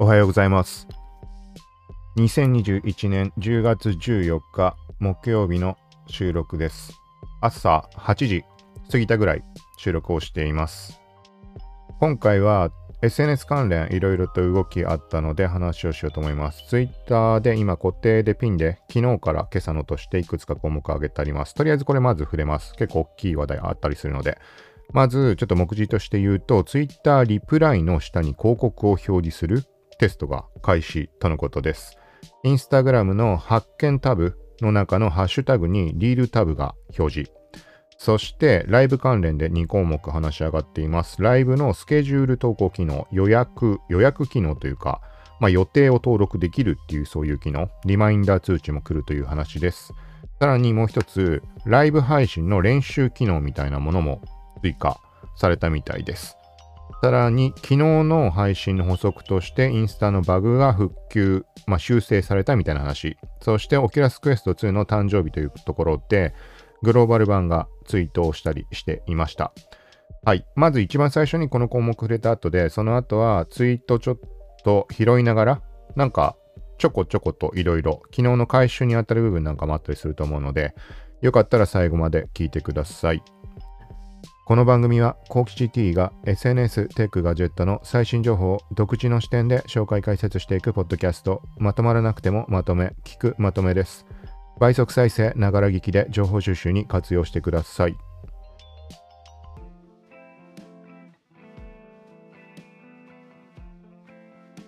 おはようございます。2021年10月14日木曜日の収録です。朝8時過ぎたぐらい収録をしています。今回は SNS 関連いろいろと動きあったので話をしようと思います。Twitter で今固定でピンで昨日から今朝のとしていくつか項目を挙げてあります。とりあえずこれまず触れます。結構大きい話題あったりするので。まずちょっと目次として言うと Twitter リプライの下に広告を表示するテストが開始とのことです。インスタグラムの発見タブの中のハッシュタグにリールタブが表示。そしてライブ関連で2項目話し上がっています。ライブのスケジュール投稿機能、予約、予約機能というか、まあ、予定を登録できるっていうそういう機能、リマインダー通知も来るという話です。さらにもう一つ、ライブ配信の練習機能みたいなものも追加されたみたいです。さらに、昨日の配信の補足として、インスタのバグが復旧、まあ、修正されたみたいな話。そして、 Oculus Quest 2の誕生日というところで、グローバル版がツイートをしたりしていました。はい。まず一番最初にこの項目触れた後で、その後はツイートちょっと拾いながら、なんかちょこちょこといろいろ、昨日の回収にあたる部分なんかもあったりすると思うので、よかったら最後まで聞いてください。この番組は、コーキチ T が SNS、テック、ガジェットの最新情報を独自の視点で紹介解説していくポッドキャスト、まとまらなくてもまとめ、聞くまとめです。倍速再生、ながら聞きで情報収集に活用してください。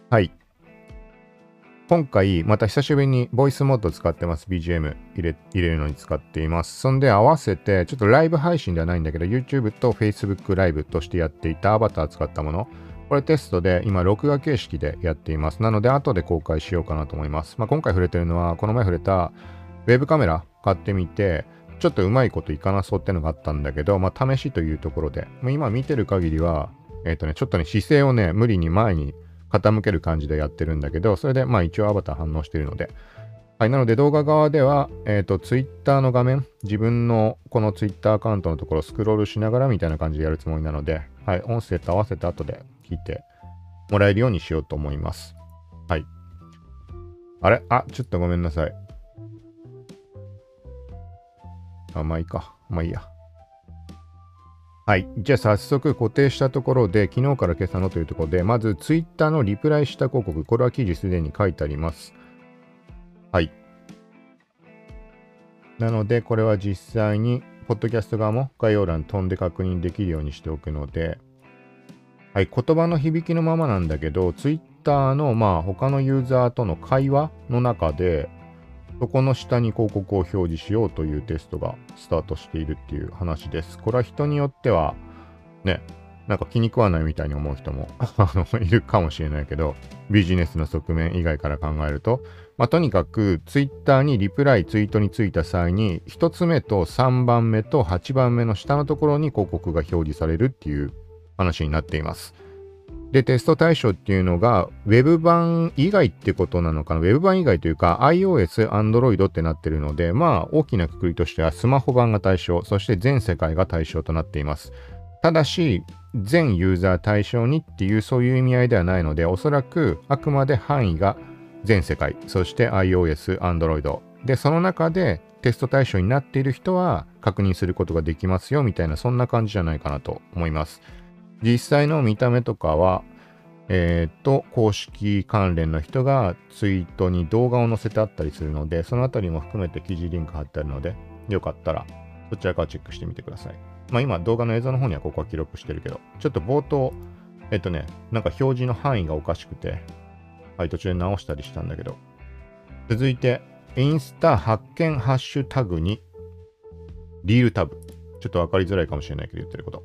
はい。今回、また久しぶりにボイスモード使ってます。BGM 入れ入れるのに使っています。そんで合わせて、ちょっとライブ配信ではないんだけど、YouTube と Facebook ライブとしてやっていたアバター使ったもの。これテストで今、録画形式でやっています。なので、後で公開しようかなと思います。まあ、今回触れてるのは、この前触れたウェブカメラ買ってみて、ちょっとうまいこといかなそうってのがあったんだけど、まあ、試しというところで、今見てる限りは、えっ、とね、ちょっとね、姿勢をね、無理に前に傾ける感じでやってるんだけど、それでまあ一応アバター反応してるので。はい、なので動画側では、えっ、と、Twitter の画面、自分のこの Twitter アカウントのところスクロールしながらみたいな感じでやるつもりなので、はい、音声と合わせて後で聞いてもらえるようにしようと思います。はい。あれ？あ、ちょっとごめんなさい。あ、まあいいか。まあいいや。はい。じゃあ早速固定したところで、昨日から今朝のというところで、まず Twitter のリプライした広告、これは記事すでに書いてあります。はい。なので、これは実際に、ポッドキャスト側も概要欄飛んで確認できるようにしておくので、はい、言葉の響きのままなんだけど、Twitter のまあ他のユーザーとの会話の中で、そこの下に広告を表示しようというテストがスタートしているっていう話です。これは人によっては、ね、なんか気に食わないみたいに思う人も いるかもしれないけど、ビジネスの側面以外から考えると、まあ、とにかく Twitter にリプライツイートについた際に、1つ目と3番目と8番目の下のところに広告が表示されるっていう話になっています。で、テスト対象っていうのが、Web 版以外ってことなのかな ?Web 版以外というか、iOS、Android ってなってるので、まあ、大きなくくりとしてはスマホ版が対象、そして全世界が対象となっています。ただし、全ユーザー対象にっていうそういう意味合いではないので、おそらくあくまで範囲が全世界、そして iOS、Android。で、その中でテスト対象になっている人は確認することができますよみたいな、そんな感じじゃないかなと思います。実際の見た目とかは、えっ、と、公式関連の人がツイートに動画を載せてあったりするので、そのあたりも含めて記事リンク貼ってあるので、よかったらそちらからチェックしてみてください。まあ今動画の映像の方にはここは記録してるけど、ちょっと冒頭、えっ、とね、なんか表示の範囲がおかしくて、はい、途中で直したりしたんだけど。続いて、インスタ発見ハッシュタグに、リールタブ。ちょっとわかりづらいかもしれないけど言ってること。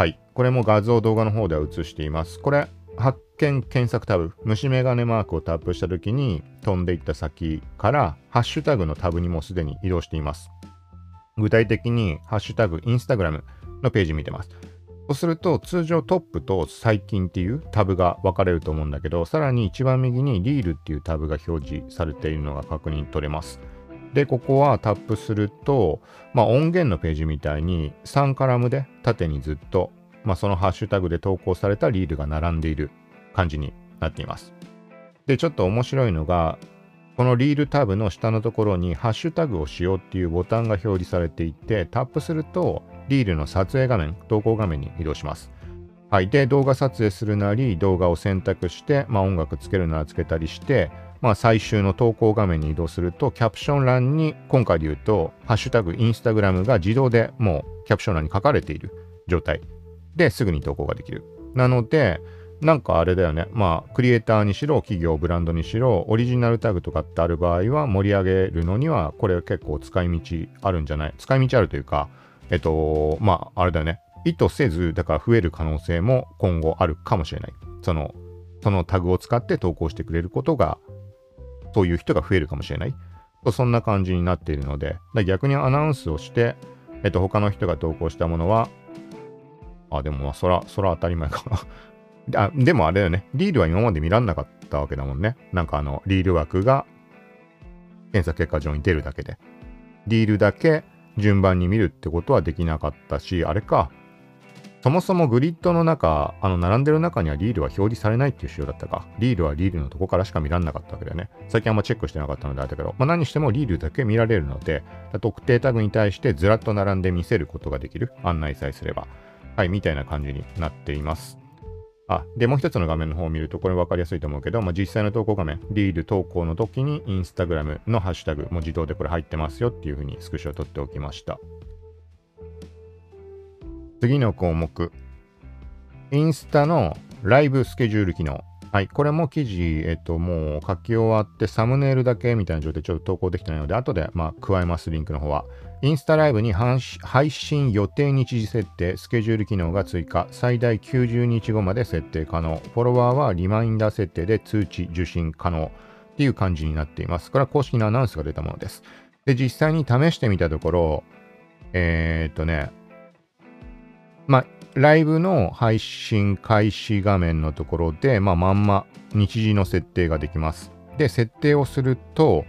はい。これも画像、動画の方では映しています。これ、発見検索タブ、虫眼鏡マークをタップしたときに飛んでいった先から、ハッシュタグのタブにもすでに移動しています。具体的に、ハッシュタグ、インスタグラムのページ見てます。そうすると、通常トップと最近っていうタブが分かれると思うんだけど、さらに一番右にリールっていうタブが表示されているのが確認取れます。で、ここはタップすると、まあ、音源のページみたいに3カラムで縦にずっと、まあ、そのハッシュタグで投稿されたリールが並んでいる感じになっています。で、ちょっと面白いのが、このリールタブの下のところにハッシュタグをしようっていうボタンが表示されていて、タップするとリールの撮影画面、投稿画面に移動します。はい。で、動画撮影するなり、動画を選択して、まあ、音楽つけるならつけたりして、まあ、最終の投稿画面に移動すると、キャプション欄に、今回で言うと、ハッシュタグ、インスタグラムが自動でもうキャプション欄に書かれている状態ですぐに投稿ができる。なので、なんかあれだよね。まあ、クリエイターにしろ、企業、ブランドにしろ、オリジナルタグとかってある場合は、盛り上げるのには、これ結構使い道あるんじゃない？使い道あるというか、えっと、まあ、あれだよね。意図せず、だから増える可能性も今後あるかもしれない。その、そのタグを使って投稿してくれることが、そういう人が増えるかもしれない。そんな感じになっているので、逆にアナウンスをして、えっと、他の人が投稿したものは、あ、でもまあ、そら、そら当たり前かな あ。でもあれだよね。リールは今まで見らんなかったわけだもんね。なんかあの、リール枠が検索結果上に出るだけで。リールだけ順番に見るってことはできなかったし、あれか、そもそもグリッドの中、あの、並んでる中にはリールは表示されないっていう仕様だったか。リールはリールのとこからしか見らんなかったわけだよね。最近あんまチェックしてなかったのであれだけど、まあ、何してもリールだけ見られるので、特定タグに対してずらっと並んで見せることができる。案内さえすれば。はい、みたいな感じになっています。あ、で、もう一つの画面の方を見ると、これ分かりやすいと思うけど、まあ、実際の投稿画面、リール投稿の時に、インスタグラムのハッシュタグ、も自動でこれ入ってますよっていうふうにスクショを取っておきました。次の項目、インスタのライブスケジュール機能。はい。これも記事、えっと、もう書き終わって、サムネイルだけみたいな状態でちょっと投稿できてないので、後で、まあ、加えます、リンクの方は。インスタライブに配信予定日時設定、スケジュール機能が追加。最大90日後まで設定可能。フォロワーはリマインダー設定で通知受信可能。っていう感じになっています。これは公式のアナウンスが出たものです。で、実際に試してみたところ、えー、っとね、まあ、ライブの配信開始画面のところで、まあ、まんま日時の設定ができます。で、設定をすると、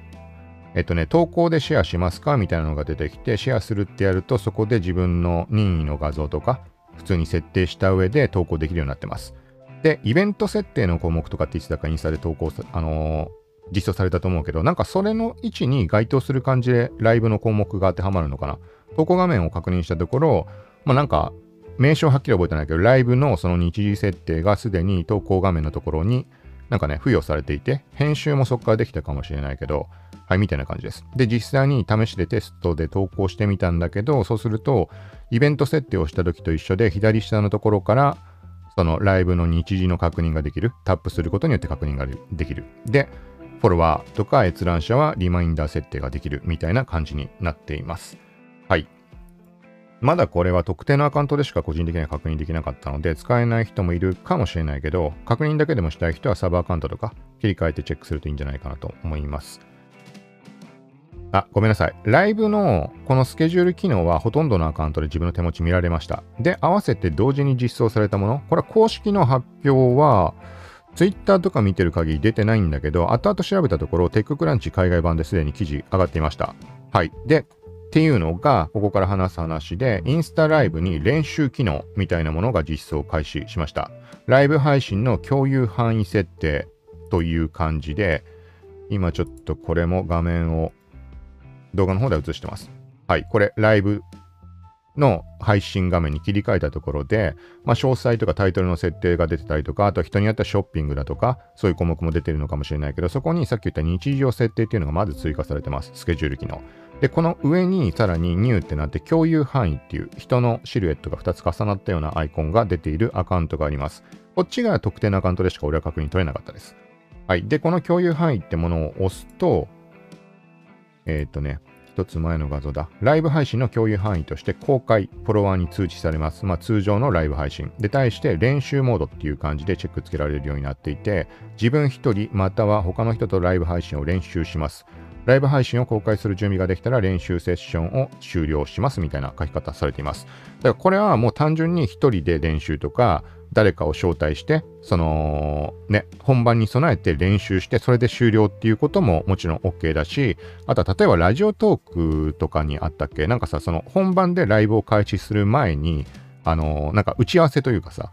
えっとね、投稿でシェアしますかみたいなのが出てきて、シェアするってやると、そこで自分の任意の画像とか、普通に設定した上で投稿できるようになってます。で、イベント設定の項目とかっていつだかインスタで投稿あのー、実装されたと思うけど、なんかそれの位置に該当する感じでライブの項目が当てはまるのかな。投稿画面を確認したところ、まあなんか名称はっきり覚えてないけど、ライブのその日時設定がすでに投稿画面のところになんかね、付与されていて、編集もそこからできたかもしれないけど、はい、みたいな感じです。で、実際に試しでテストで投稿してみたんだけど、そうすると、イベント設定をした時と一緒で、左下のところから、そのライブの日時の確認ができる。タップすることによって確認ができる。で、フォロワーとか閲覧者はリマインダー設定ができるみたいな感じになっています。まだこれは特定のアカウントでしか個人的には確認できなかったので、使えない人もいるかもしれないけど、確認だけでもしたい人はサブアカウントとか切り替えてチェックするといいんじゃないかなと思います。あ、ごめんなさい。ライブのこのスケジュール機能はほとんどのアカウントで自分の手持ち見られました。で、合わせて同時に実装されたもの。これは公式の発表は、Twitter とか見てる限り出てないんだけど、後々調べたところ、テッククランチ海外版ですでに記事上がっていました。はい。で、っていうのが、ここから話す話で、インスタライブに練習機能みたいなものが実装開始しました。ライブ配信の共有範囲設定という感じで、今ちょっとこれも画面を動画の方で映してます。はい、これライブの配信画面に切り替えたところで、まあ、詳細とかタイトルの設定が出てたりとか、あと人によってはショッピングだとか、そういう項目も出てるのかもしれないけど、そこにさっき言った日常設定っていうのがまず追加されてます。スケジュール機能。で、この上にさらにニューってなって共有範囲っていう人のシルエットが2つ重なったようなアイコンが出ているアカウントがあります。こっちが特定のアカウントでしか俺は確認取れなかったです。はい。で、この共有範囲ってものを押すと、えっ、とね、一つ前の画像だ。ライブ配信の共有範囲として公開、フォロワーに通知されます。まあ通常のライブ配信。で、対して練習モードっていう感じでチェックつけられるようになっていて、自分一人または他の人とライブ配信を練習します。ライブ配信を公開する準備ができたら練習セッションを終了しますみたいな書き方されています。だからこれはもう単純に一人で練習とか、誰かを招待して、その、ね、本番に備えて練習して、それで終了っていうことももちろん OK だし、あとは例えばラジオトークとかにあったっけ？なんかさ、その本番でライブを開始する前に、あのなんか打ち合わせというかさ、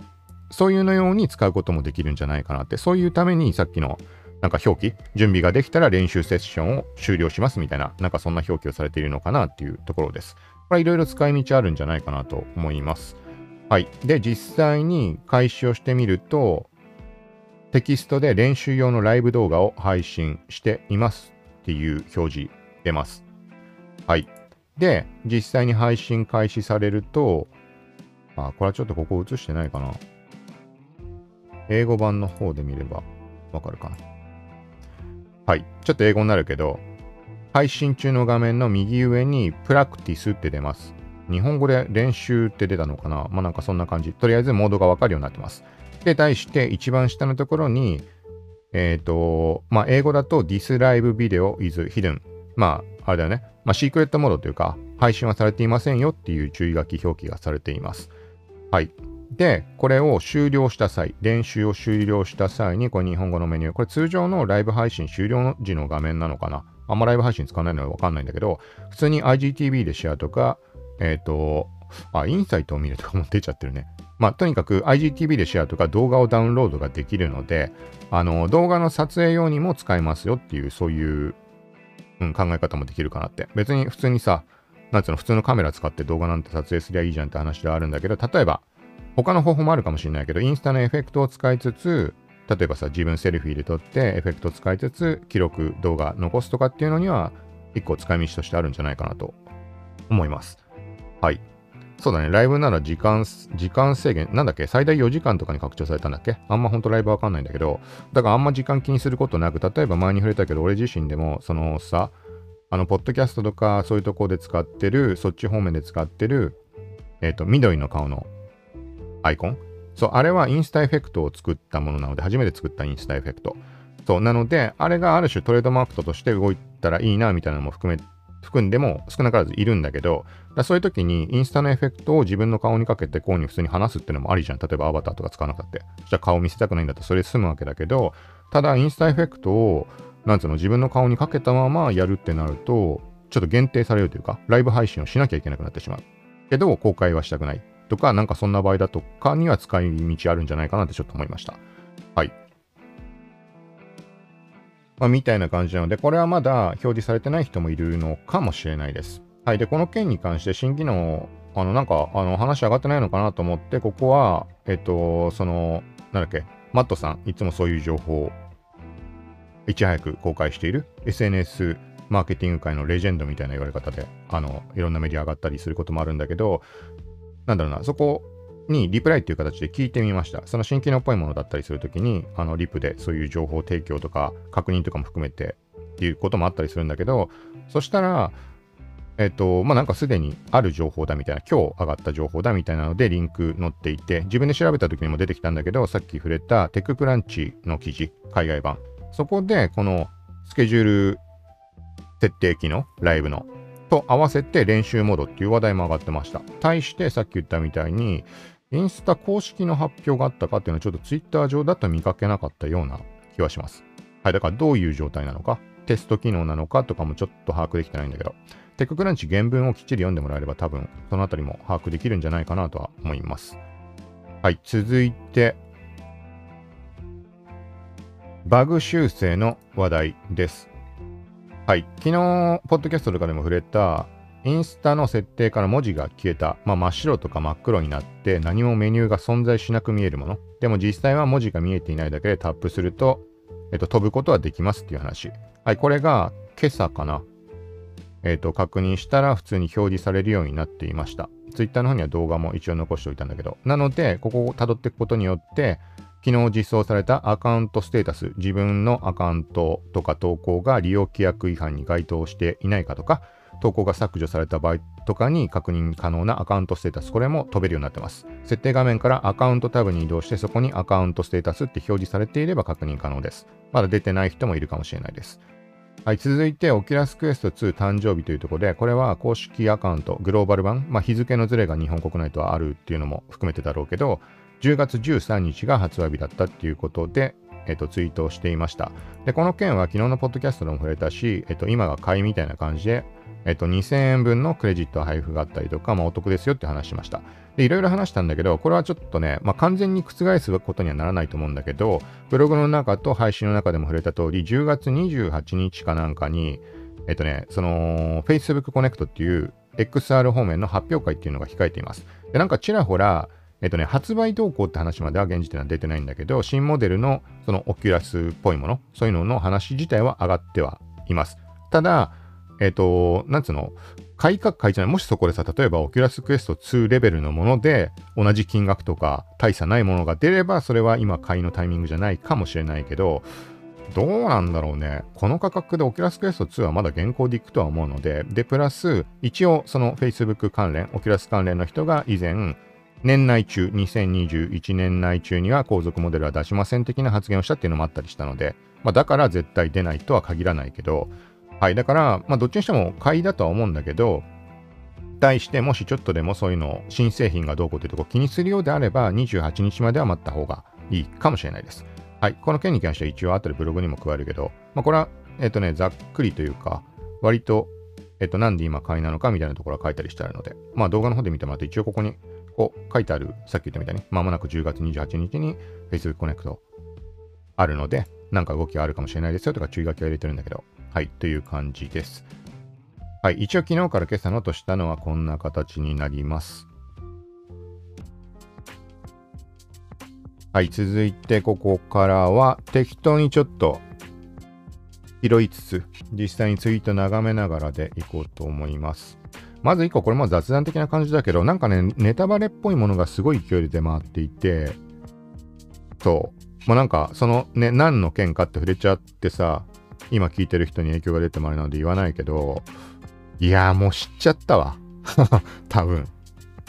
そういうのように使うこともできるんじゃないかなって、そういうためにさっきのなんか表記、準備ができたら練習セッションを終了しますみたいな、なんかそんな表記をされているのかなっていうところです。これいろいろ使い道あるんじゃないかなと思います。はい。で、実際に開始をしてみると、テキストで練習用のライブ動画を配信していますっていう表示出ます。はい。で、実際に配信開始されると、あ、これはちょっとここ映してないかな。英語版の方で見ればわかるかな。はい。ちょっと英語になるけど、配信中の画面の右上にプラクティスって出ます。日本語で練習って出たのかな？まあなんかそんな感じ。とりあえずモードがわかるようになってます。で、対して一番下のところに、えっ、ー、と、まあ英語だと This Live Video is Hidden。まああれだよね。まあシークレットモードというか、配信はされていませんよっていう注意書き表記がされています。はい。で、これを終了した際、練習を終了した際に、これ日本語のメニュー、これ通常のライブ配信終了時の画面なのかな？あんまライブ配信使わないのでわかんないんだけど、普通に IGTV でシェアとか、えっ、ー、と、あ、インサイトを見るとかも出ちゃってるね。まあ、とにかく IGTV でシェアとか動画をダウンロードができるので、あの、動画の撮影用にも使えますよっていう、そういう、うん、考え方もできるかなって。別に普通にさ、なんつうの、普通のカメラ使って動画なんて撮影すりゃいいじゃんって話ではあるんだけど、例えば、他の方法もあるかもしれないけど、インスタのエフェクトを使いつつ、例えばさ、自分セルフィーで撮ってエフェクトを使いつつ、記録、動画残すとかっていうのには、一個使い道としてあるんじゃないかなと思います。はい。そうだね、ライブなら時間、時間制限、なんだっけ、最大4時間とかに拡張されたんだっけ？あんまほんとライブわかんないんだけど、だからあんま時間気にすることなく、例えば前に触れたけど、俺自身でも、そのさ、あの、ポッドキャストとか、そういうとこで使ってる、そっち方面で使ってる、えっ、ー、と、緑の顔のアイコン？そう、あれはインスタエフェクトを作ったものなので、初めて作ったインスタエフェクト。そう、なので、あれがある種トレードマークとして動いたらいいな、みたいなのも含め、含んでも少なからずいるんだけど、だそういう時にインスタのエフェクトを自分の顔にかけてこうに普通に話すっていうのもありじゃん。例えばアバターとか使わなくたって。じゃあ顔見せたくないんだったらそれ済むわけだけど、ただインスタエフェクトを、なんつうの、自分の顔にかけたままやるってなると、ちょっと限定されるというか、ライブ配信をしなきゃいけなくなってしまう。けど、公開はしたくない。とか、なんかそんな場合だとかには使い道あるんじゃないかなってちょっと思いました。はい。まあ、みたいな感じなので、これはまだ表示されてない人もいるのかもしれないです。はい。で、この件に関して新機能、あの、なんか、あの、話上がってないのかなと思って、ここは、えっと、その、なんだっけ、マットさん、いつもそういう情報をいち早く公開している SNS マーケティング界のレジェンドみたいな言われ方で、あの、いろんなメディア上がったりすることもあるんだけど、なんだろうな、そこにリプライっていう形で聞いてみました。その新機能っぽいものだったりするときに、あの、リプでそういう情報提供とか確認とかも含めてっていうこともあったりするんだけど、そしたら、えっ、と、まあ、なんかすでにある情報だみたいな、今日上がった情報だみたいなのでリンク載っていて、自分で調べた時にも出てきたんだけど、さっき触れたテッククランチの記事、海外版。そこで、このスケジュール設定機能、ライブのと合わせて練習モードっていう話題も上がってました。対してさっき言ったみたいに、インスタ公式の発表があったかっていうのはちょっとツイッター上だと見かけなかったような気はします。はい、だからどういう状態なのか、テスト機能なのかとかもちょっと把握できてないんだけど、テッククランチ原文をきっちり読んでもらえれば多分そのあたりも把握できるんじゃないかなとは思います。はい、続いて、バグ修正の話題です。はい。昨日、ポッドキャストとかでも触れた、インスタの設定から文字が消えた、まあ、真っ白とか真っ黒になって何もメニューが存在しなく見えるもの。でも実際は文字が見えていないだけでタップすると、えっと、飛ぶことはできますっていう話。はい。これが今朝かな。えっと、確認したら普通に表示されるようになっていました。Twitter の方には動画も一応残しておいたんだけど。なので、ここを辿っていくことによって、昨日実装されたアカウントステータス、自分のアカウントとか投稿が利用規約違反に該当していないかとか、投稿が削除された場合とかに確認可能なアカウントステータス、これも飛べるようになってます。設定画面からアカウントタブに移動して、そこにアカウントステータスって表示されていれば確認可能です。まだ出てない人もいるかもしれないです。はい、続いて、 Oculus Quest 2誕生日というところで、これは公式アカウント、グローバル版、まあ、日付のズレが日本国内とはあるっていうのも含めてだろうけど、10月13日が発売日だったっていうことで、えっと、ツイートをしていました。で、この件は昨日のポッドキャストでも触れたし、えっと、今が買いみたいな感じで、えっと、2000円分のクレジット配布があったりとか、まあ、お得ですよって話しました。で、いろいろ話したんだけど、これはちょっとね、まあ、完全に覆すことにはならないと思うんだけど、ブログの中と配信の中でも触れた通り、10月28日かなんかに、えっとね、その Facebook Connect っていう XR 方面の発表会っていうのが控えています。で、なんかちらほら、えっとね、発売動向って話までは現時点は出てないんだけど、新モデルのそのオキュラスっぽいもの、そういうのの話自体は上がってはいます。ただ、えっ、と、なんつうの、買いか買いじゃない。もしそこでさ、例えば Oculus Quest 2レベルのもので、同じ金額とか大差ないものが出れば、それは今買いのタイミングじゃないかもしれないけど、どうなんだろうね。この価格で Oculus Quest 2はまだ現行でいくとは思うので、で、プラス、一応その Facebook 関連、 Oculus 関連の人が以前、年内中、2021年内中には後続モデルは出しません的な発言をしたっていうのもあったりしたので、まあ、だから絶対出ないとは限らないけど、はい。だから、まあ、どっちにしても買いだとは思うんだけど、対してもしちょっとでもそういうの新製品がどうこうというとこ気にするようであれば28日までは待った方がいいかもしれないです。はい。この件に関しては一応後でブログにも加えるけど、まあ、これは、えっ、ー、とね、ざっくりというか、割と、えっ、ー、と、なんで今買いなのかみたいなところは書いたりしてあるので、まあ動画の方で見てもらって一応ここにこう書いてある、さっき言ったみたいに、まもなく10月28日に Facebook Connect あるので、なんか動きがあるかもしれないですよとか注意書きを入れてるんだけど、はい、という感じです。はい、一応昨日から今朝のとしたのはこんな形になります。はい、続いてここからは適当にちょっと拾いつつ、実際にツイート眺めながらでいこうと思います。まず1個、これも雑談的な感じだけど、なんかね、ネタバレっぽいものがすごい勢いで出回っていて、そう。なんか、そのね、何の件かって触れちゃってさ、今聞いてる人に影響が出てもあれなので言わないけど、いやもう知っちゃったわ。多分。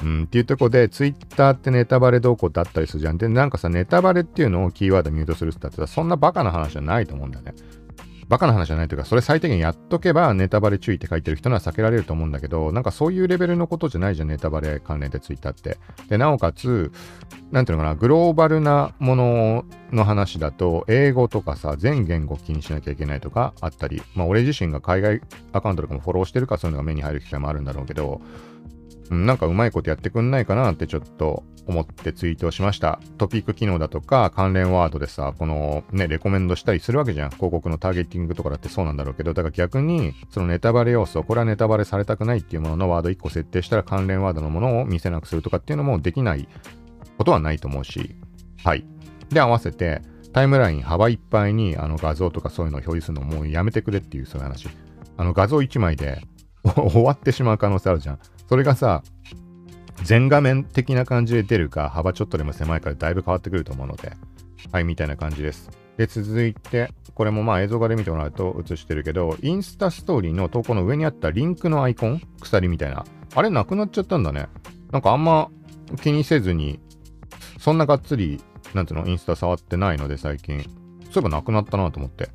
うん、っていうとこで、ツイッターってネタバレ動向ってあったりするじゃん。で、なんかさ、ネタバレっていうのをキーワードミュートするって言ったら、そんなバカな話じゃないと思うんだよね。バカな話じゃないというか、それ最低限やっとけばネタバレ注意って書いてる人なら避けられると思うんだけど、なんかそういうレベルのことじゃないじゃん、ネタバレ関連でツイッターって。で、なおかつ、なんていうのかな、グローバルなものの話だと、英語とかさ、全言語気にしなきゃいけないとかあったり、まあ俺自身が海外アカウントとかもフォローしてるからそういうのが目に入る機会もあるんだろうけど、なんかうまいことやってくんないかなってちょっと思ってツイートをしました。トピック機能だとか関連ワードでさ、このね、レコメンドしたりするわけじゃん。広告のターゲティングとかだってそうなんだろうけど、だから逆にそのネタバレ要素、これはネタバレされたくないっていうもののワード1個設定したら関連ワードのものを見せなくするとかっていうのもできないことはないと思うし、はい。で、合わせてタイムライン幅いっぱいにあの画像とかそういうのを表示するのもうやめてくれっていうそういう話。あの画像1枚で 終わってしまう可能性あるじゃん。それがさ、全画面的な感じで出るか、幅ちょっとでも狭いからだいぶ変わってくると思うので、はい、みたいな感じです。で、続いて、これもまあ映像画で見てもらうと映してるけど、インスタストーリーの投稿の上にあったリンクのアイコン、鎖みたいな。あれなくなっちゃったんだね。なんかあんま気にせずに、そんながっつり、なんていうの、インスタ触ってないので最近。そういえばなくなったなと思って。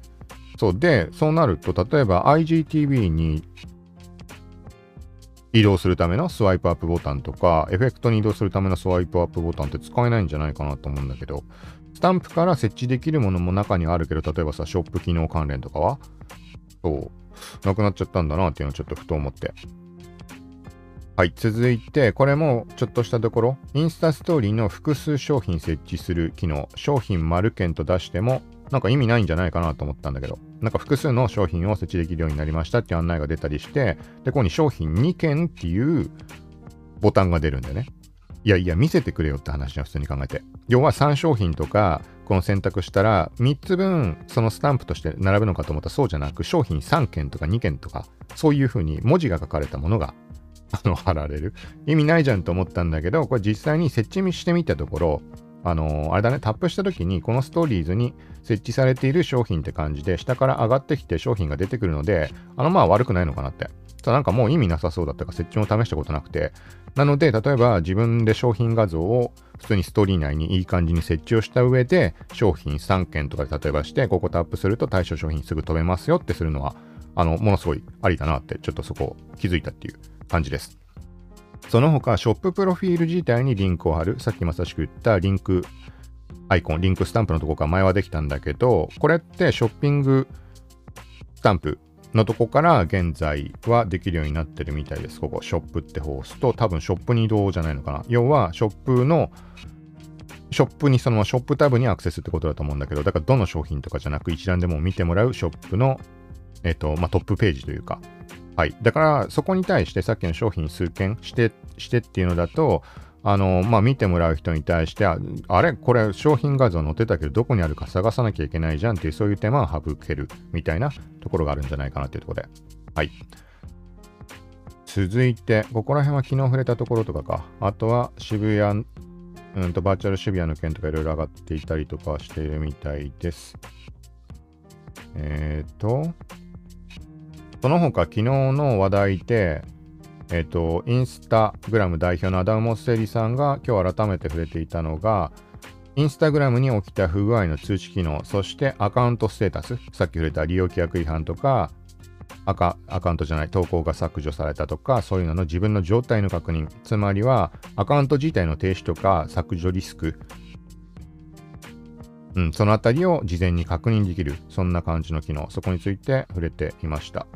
そう。で、そうなると、例えば IGTV に移動するためのスワイプアップボタンとか、エフェクトに移動するためのスワイプアップボタンって使えないんじゃないかなと思うんだけど、スタンプから設置できるものも中にあるけど、例えばさ、ショップ機能関連とかは、そう、なくなっちゃったんだなっていうのをちょっとふと思って。はい、続いて、これもちょっとしたところ、インスタストーリーの複数商品設置する機能、商品丸券と出しても、なんか意味ないんじゃないかなと思ったんだけど、なんか複数の商品を設置できるようになりましたっていう案内が出たりして、で、ここに商品2件っていうボタンが出るんだよね。いやいや、見せてくれよって話じゃん、普通に考えて。要は3商品とか、この選択したら、3つ分、そのスタンプとして並ぶのかと思ったらそうじゃなく、商品3件とか2件とか、そういう風に文字が書かれたものが、あの、貼られる。意味ないじゃんと思ったんだけど、これ実際に設置してみたところ、あのー、あれだね、タップした時に、このストーリーズに設置されている商品って感じで、下から上がってきて商品が出てくるので、あの、まあ悪くないのかなって。ただなんかもう意味なさそうだったか設置も試したことなくて。なので、例えば自分で商品画像を普通にストーリー内にいい感じに設置をした上で、商品3件とかで例えばして、ここタップすると対象商品すぐ飛べますよってするのは、あの、ものすごいありだなって、ちょっとそこ気づいたっていう感じです。その他、ショッププロフィール自体にリンクを貼る、さっきまさしく言ったリンクアイコン、リンクスタンプのとこから前はできたんだけど、これってショッピングスタンプのとこから現在はできるようになってるみたいです。ここ、ショップって方を押すと、多分ショップに移動じゃないのかな。要は、ショップの、ショップにそのままショップタブにアクセスってことだと思うんだけど、だからどの商品とかじゃなく一覧でも見てもらうショップの、えっと、まあ、トップページというか、はい。だから、そこに対してさっきの商品数件して、してっていうのだと、あの、まあ、見てもらう人に対して、あれ？これ商品画像載ってたけど、どこにあるか探さなきゃいけないじゃんっていう、そういう手間を省けるみたいなところがあるんじゃないかなっていうところで。はい。続いて、ここら辺は昨日触れたところとかか。あとは渋谷、うんと、バーチャル渋谷の件とかいろいろ上がっていたりとかしているみたいです。えっ、ー、と、その他昨日の話題で、えっ、と、インスタグラム代表のアダム・モッセリさんが今日改めて触れていたのが、インスタグラムに起きた不具合の通知機能、そしてアカウントステータス、さっき触れた利用規約違反とか、アカアカウントじゃない、投稿が削除されたとか、そういうのの自分の状態の確認、つまりはアカウント自体の停止とか削除リスク、うん、そのあたりを事前に確認できる、そんな感じの機能、そこについて触れていました。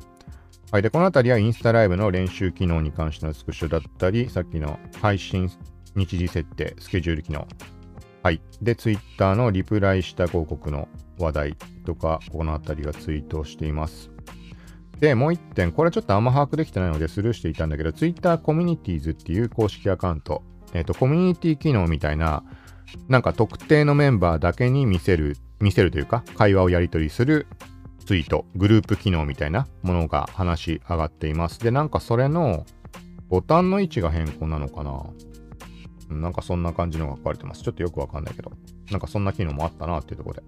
はい。で、このあたりはインスタライブの練習機能に関してのスクショだったり、さっきの配信日時設定、スケジュール機能。はい。で、ツイッターのリプライした広告の話題とか、このあたりがツイートしています。で、もう一点、これちょっとあんま把握できてないのでスルーしていたんだけど、ツイッターコミュニティーズっていう公式アカウント、えっ、ー、と、コミュニティ機能みたいな、なんか特定のメンバーだけに見せる、見せるというか、会話をやり取りするツイート、グループ機能みたいなものが話し上がっています。で、なんかそれのボタンの位置が変更なのかななんかそんな感じのが書かれてます。ちょっとよくわかんないけど。なんかそんな機能もあったなっていうところで。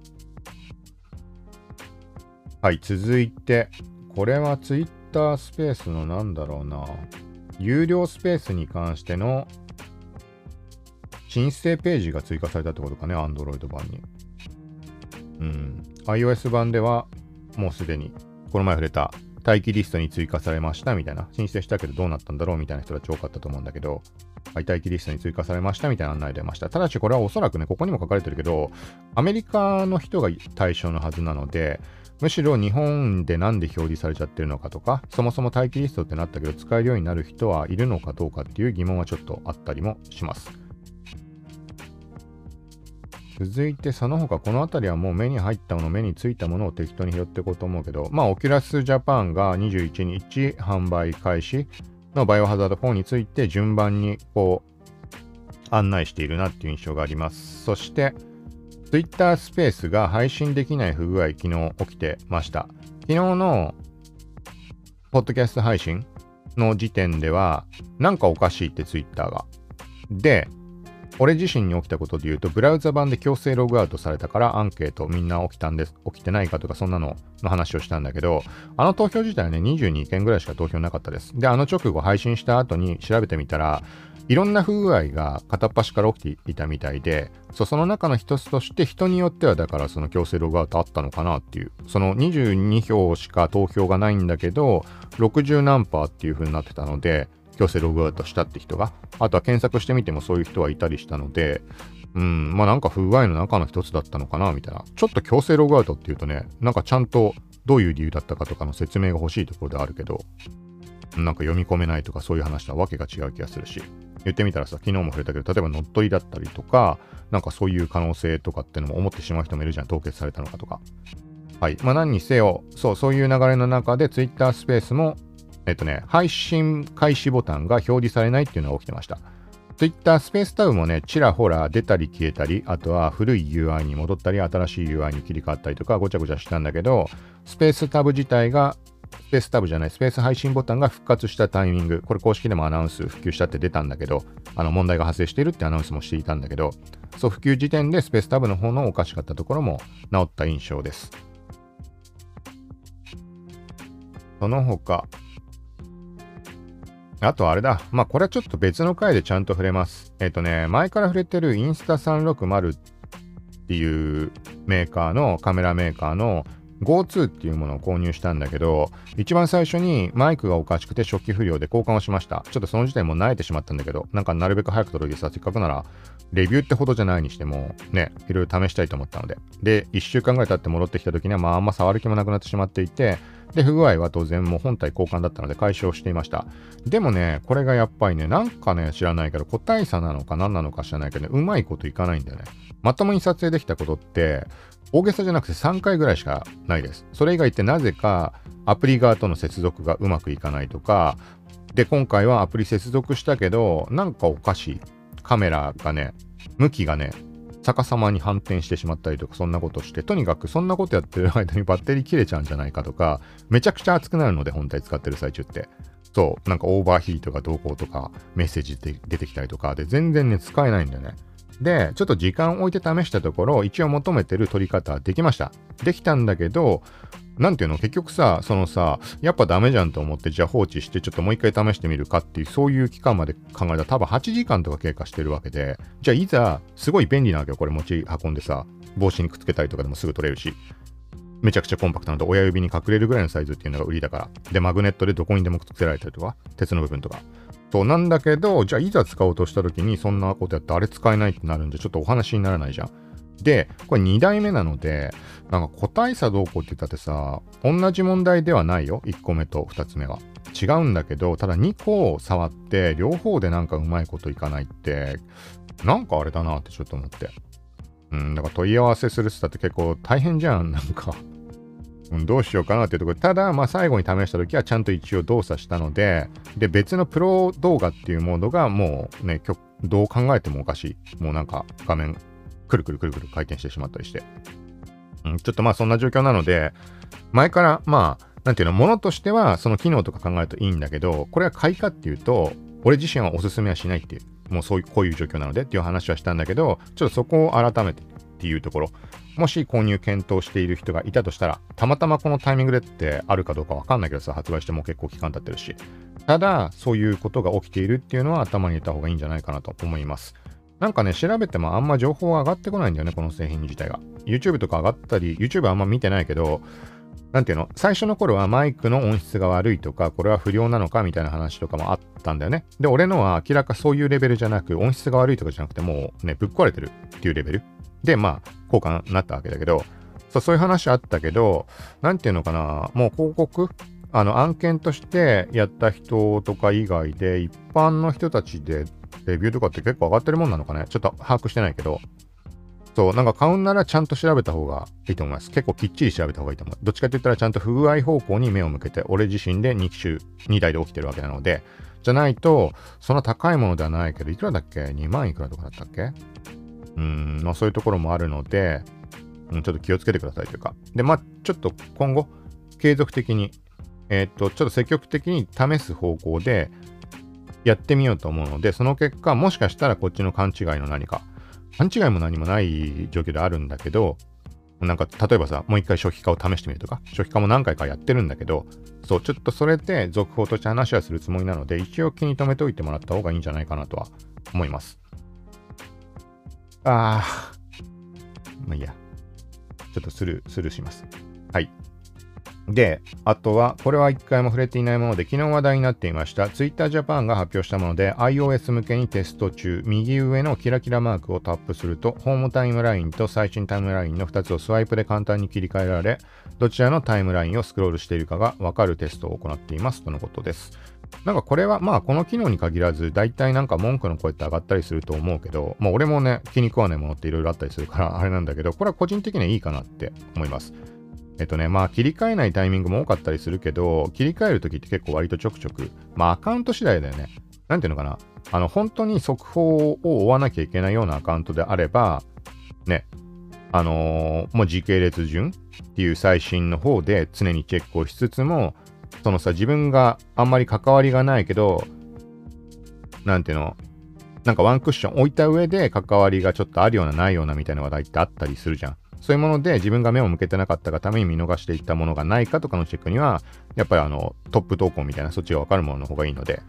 はい、続いて、これは Twitter スペースのなんだろうな。有料スペースに関しての申請ページが追加されたってことかね、Android 版に。うん。iOS 版ではもうすでに、この前触れた待機リストに追加されましたみたいな、申請したけどどうなったんだろうみたいな人たち多かったと思うんだけど、はい、待機リストに追加されましたみたいな案内出ました。ただしこれはおそらくね、ここにも書かれてるけど、アメリカの人が対象のはずなので、むしろ日本でなんで表示されちゃってるのかとか、そもそも待機リストってなったけど使えるようになる人はいるのかどうかっていう疑問はちょっとあったりもします。続いてその他この辺りはもう目に入ったもの目についたものを適当に拾っていこうと思うけどまあオキュラスジャパンが21日販売開始のバイオハザード4について順番にこう案内しているなっていう印象があります。そして Twitter スペースが配信できない不具合昨日起きてました。昨日のポッドキャスト配信の時点ではなんかおかしいって Twitter が。で俺自身に起きたことで言うと、ブラウザ版で強制ログアウトされたからアンケートみんな起きたんです、起きてないかとかそんなのの話をしたんだけど、あの投票自体はね、22件ぐらいしか投票なかったです。で、あの直後配信した後に調べてみたら、いろんな不具合が片っ端から起きていたみたいで、そその中の一つとして人によってはだからその強制ログアウトあったのかなっていう、その22票しか投票がないんだけど、60何パーっていう風になってたので、強制ログアウトしたって人が、あとは検索してみてもそういう人はいたりしたので、うん、まあなんか不具合の中の一つだったのかな、みたいな。ちょっと強制ログアウトっていうとね、なんかちゃんとどういう理由だったかとかの説明が欲しいところであるけど、なんか読み込めないとかそういう話とはわけが違う気がするし、言ってみたらさ、昨日も触れたけど、例えば乗っ取りだったりとか、なんかそういう可能性とかってのも思ってしまう人もいるじゃん、凍結されたのかとか。はい。まあ何にせよ、そう、そういう流れの中で Twitter スペースもえっとね、配信開始ボタンが表示されないっていうのが起きてました。Twitter スペースタブもね、ちらほら出たり消えたり、あとは古い UI に戻ったり、新しい UI に切り替わったりとか、ごちゃごちゃしたんだけど、スペースタブ自体が、スペースタブじゃない、スペース配信ボタンが復活したタイミング、これ公式でもアナウンス普及したって出たんだけど、あの問題が発生しているってアナウンスもしていたんだけど、そう、普及時点でスペースタブの方のおかしかったところも治った印象です。その他、あとあれだ。まあ、これはちょっと別の回でちゃんと触れます。えっ、ー、とね、前から触れてるインスタ360っていうメーカーの、カメラメーカーの GO2 っていうものを購入したんだけど、一番最初にマイクがおかしくて初期不良で交換をしました。ちょっとその時点も慣れてしまったんだけど、なんかなるべく早く届けさ、せっかくなら、レビューってほどじゃないにしても、ね、いろいろ試したいと思ったので。で、1週間ぐらい経って戻ってきた時には、まああんま触る気もなくなってしまっていて、で、不具合は当然もう本体交換だったので解消していました。でもね、これがやっぱりね、なんかね、知らないけど、個体差なのか何なのか知らないけど、ね、うまいこといかないんだよね。まともに撮影できたことって、大げさじゃなくて3回ぐらいしかないです。それ以外ってなぜかアプリ側との接続がうまくいかないとか、で、今回はアプリ接続したけど、なんかおかしい。カメラがね、向きがね、逆さまに反転してしまったりとか、そんなことして、とにかくそんなことやってる間にバッテリー切れちゃうんじゃないかとか、めちゃくちゃ熱くなるので、本体使ってる最中って。そう、なんかオーバーヒートがどうこうとか、メッセージで出てきたりとか、で、全然ね、使えないんだよね。で、ちょっと時間を置いて試したところ、一応求めてる取り方できました。できたんだけど、なんていうの？結局さ、そのさ、やっぱダメじゃんと思って、じゃあ放置して、ちょっともう一回試してみるかっていう、そういう期間まで考えたら多分8時間とか経過してるわけで、じゃあいざ、すごい便利なわけよ、これ持ち運んでさ、帽子にくっつけたりとかでもすぐ取れるし。めちゃくちゃコンパクトなので、親指に隠れるぐらいのサイズっていうのが売りだから。で、マグネットでどこにでもくっつけられたりとか、鉄の部分とか。そうなんだけど、じゃあいざ使おうとした時にそんなことやってあれ使えないってなるんで、ちょっとお話にならないじゃん。で、これ2代目なので、なんか個体差どうこうって言ったってさ、同じ問題ではないよ。1個目と2つ目は。違うんだけど、ただ2個触って、両方でなんかうまいこといかないって、なんかあれだなってちょっと思って。うん、だから問い合わせするってって結構大変じゃん、なんかうん、どうしようかなっていうところただ、まあ、最後に試した時はちゃんと一応動作したので、で、別のプロ動画っていうモードがもうね、どう考えてもおかしい。もうなんか画面、くるくるくるくる回転してしまったりして。うん、ちょっとまあそんな状況なので、前からまあ、なんていうの、ものとしてはその機能とか考えるといいんだけど、これは買いかっていうと、俺自身はおすすめはしないっていう、もうそういう、こういう状況なのでっていう話はしたんだけど、ちょっとそこを改めてっていうところ。もし購入検討している人がいたとしたら、たまたまこのタイミングでってあるかどうかわかんないけどさ、発売しても結構期間経ってるし。ただ、そういうことが起きているっていうのは頭に入れた方がいいんじゃないかなと思います。なんかね、調べてもあんま情報が上がってこないんだよね、この製品自体が。YouTube とか上がったり、YouTube あんま見てないけど、なんていうの？最初の頃はマイクの音質が悪いとか、これは不良なのかみたいな話とかもあったんだよね。で、俺のは明らかそういうレベルじゃなく、音質が悪いとかじゃなくて、もうね、ぶっ壊れてるっていうレベル。で、まあ、効果になったわけだけど、そうそういう話あったけど、なんていうのかな、もう広告あの案件としてやった人とか以外で、一般の人たちでレビューとかって結構上がってるもんなのかね？ちょっと把握してないけど。そう、なんか買うんならちゃんと調べた方がいいと思います。結構きっちり調べた方がいいと思う。どっちかって言ったらちゃんと不具合方向に目を向けて、俺自身で2機種、2台で起きてるわけなので、じゃないと、そんな高いものではないけど、いくらだっけ ?2 万いくらとかだったっけ？うん、まあそういうところもあるので、うん、ちょっと気をつけてくださいというか。で、まあちょっと今後、継続的に、えー、っと、ちょっと積極的に試す方向でやってみようと思うので、その結果、もしかしたらこっちの勘違いの何か、勘違いも何もない状況であるんだけど、なんか、例えばさ、もう一回初期化を試してみるとか、初期化も何回かやってるんだけど、そう、ちょっとそれで続報として話はするつもりなので、一応気に留めておいてもらった方がいいんじゃないかなとは思います。ああ。まあいいや。ちょっとスルー、スルーします。はい。で、あとは、これは一回も触れていないもので、昨日話題になっていました、Twitter Japan が発表したもので、iOS 向けにテスト中、右上のキラキラマークをタップすると、ホームタイムラインと最新タイムラインの2つをスワイプで簡単に切り替えられ、どちらのタイムラインをスクロールしているかがわかるテストを行っていますとのことです。なんかこれはまあこの機能に限らず大体なんか文句の声って上がったりすると思うけど、まあ俺もね気に食わないものっていろいろあったりするからあれなんだけど、これは個人的にはいいかなって思います。えっとね、まあ切り替えないタイミングも多かったりするけど、切り替えるときって結構割とちょくちょく、まあアカウント次第だよね。なんていうのかな。あの本当に速報を追わなきゃいけないようなアカウントであれば、ね、あのー、もう時系列順っていう最新の方で常にチェックをしつつも、そのさ、自分があんまり関わりがないけど、なんていうの、なんかワンクッション置いた上で関わりがちょっとあるようなないようなみたいな話題ってあったりするじゃん。そういうもので自分が目を向けてなかったがために見逃していったものがないかとかのチェックには、やっぱりあのトップ投稿みたいなそっちがわかるものの方がいいので、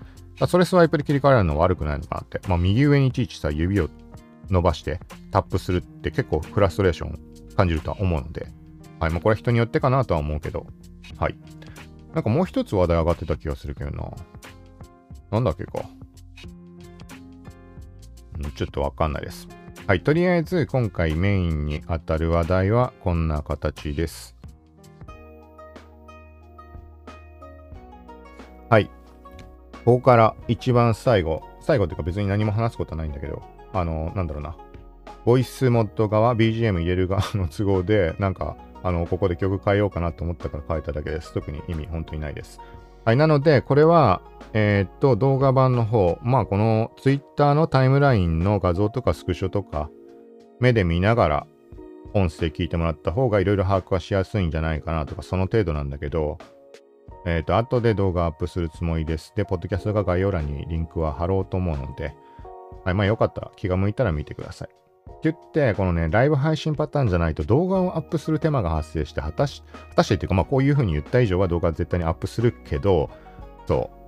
それスワイプで切り替えるのは悪くないのかなって。まあ右上にいちいちさ、指を伸ばしてタップするって結構フラストレーション感じるとは思うので、はい。まあこれは人によってかなとは思うけど、はい。なんかもう一つ話題上がってた気がするけどな。なんだっけか。ちょっとわかんないです。はい、とりあえず今回メインに当たる話題はこんな形です。はい。ここから一番最後、最後っていうか別に何も話すことはないんだけど、あの、なんだろうな。ボイスモッド側、BGM 入れる側の都合で、なんか、あの、ここで曲変えようかなと思ったから変えただけです。特に意味本当にないです。はい、なので、これは、えー、っと、動画版の方、まあ、この Twitter のタイムラインの画像とかスクショとか、目で見ながら、音声聞いてもらった方がいろいろ把握はしやすいんじゃないかなとか、その程度なんだけど、えっ、ー、と、後で動画アップするつもりです。で、ポッドキャストが概要欄にリンクは貼ろうと思うので、はい、まあよかったら気が向いたら見てください。って言って、このね、ライブ配信パターンじゃないと動画をアップする手間が発生して、果たし、果たしてっていうか、まあこういう風に言った以上は動画は絶対にアップするけど、そう。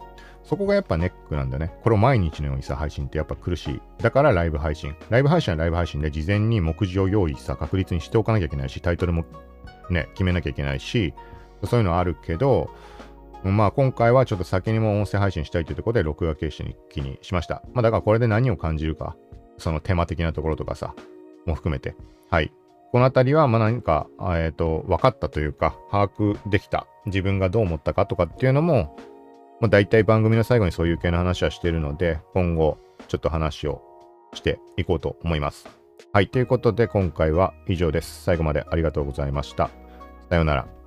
そこがやっぱネックなんだね。これを毎日のようにさ、配信ってやっぱ苦しい。だからライブ配信。ライブ配信はライブ配信で事前に目次を用意さ、確率にしておかなきゃいけないし、タイトルもね、決めなきゃいけないし、そういうのはあるけど、まあ今回はちょっと先にも音声配信したいというところで録画形式にしました。まあだからこれで何を感じるか、その手間的なところとかさ、も含めて。はい。このあたりはま何か、えっ、ー、と、分かったというか、把握できた。自分がどう思ったかとかっていうのも、まあ大体番組の最後にそういう系の話はしてるので、今後ちょっと話をしていこうと思います。はい。ということで今回は以上です。最後までありがとうございました。さようなら。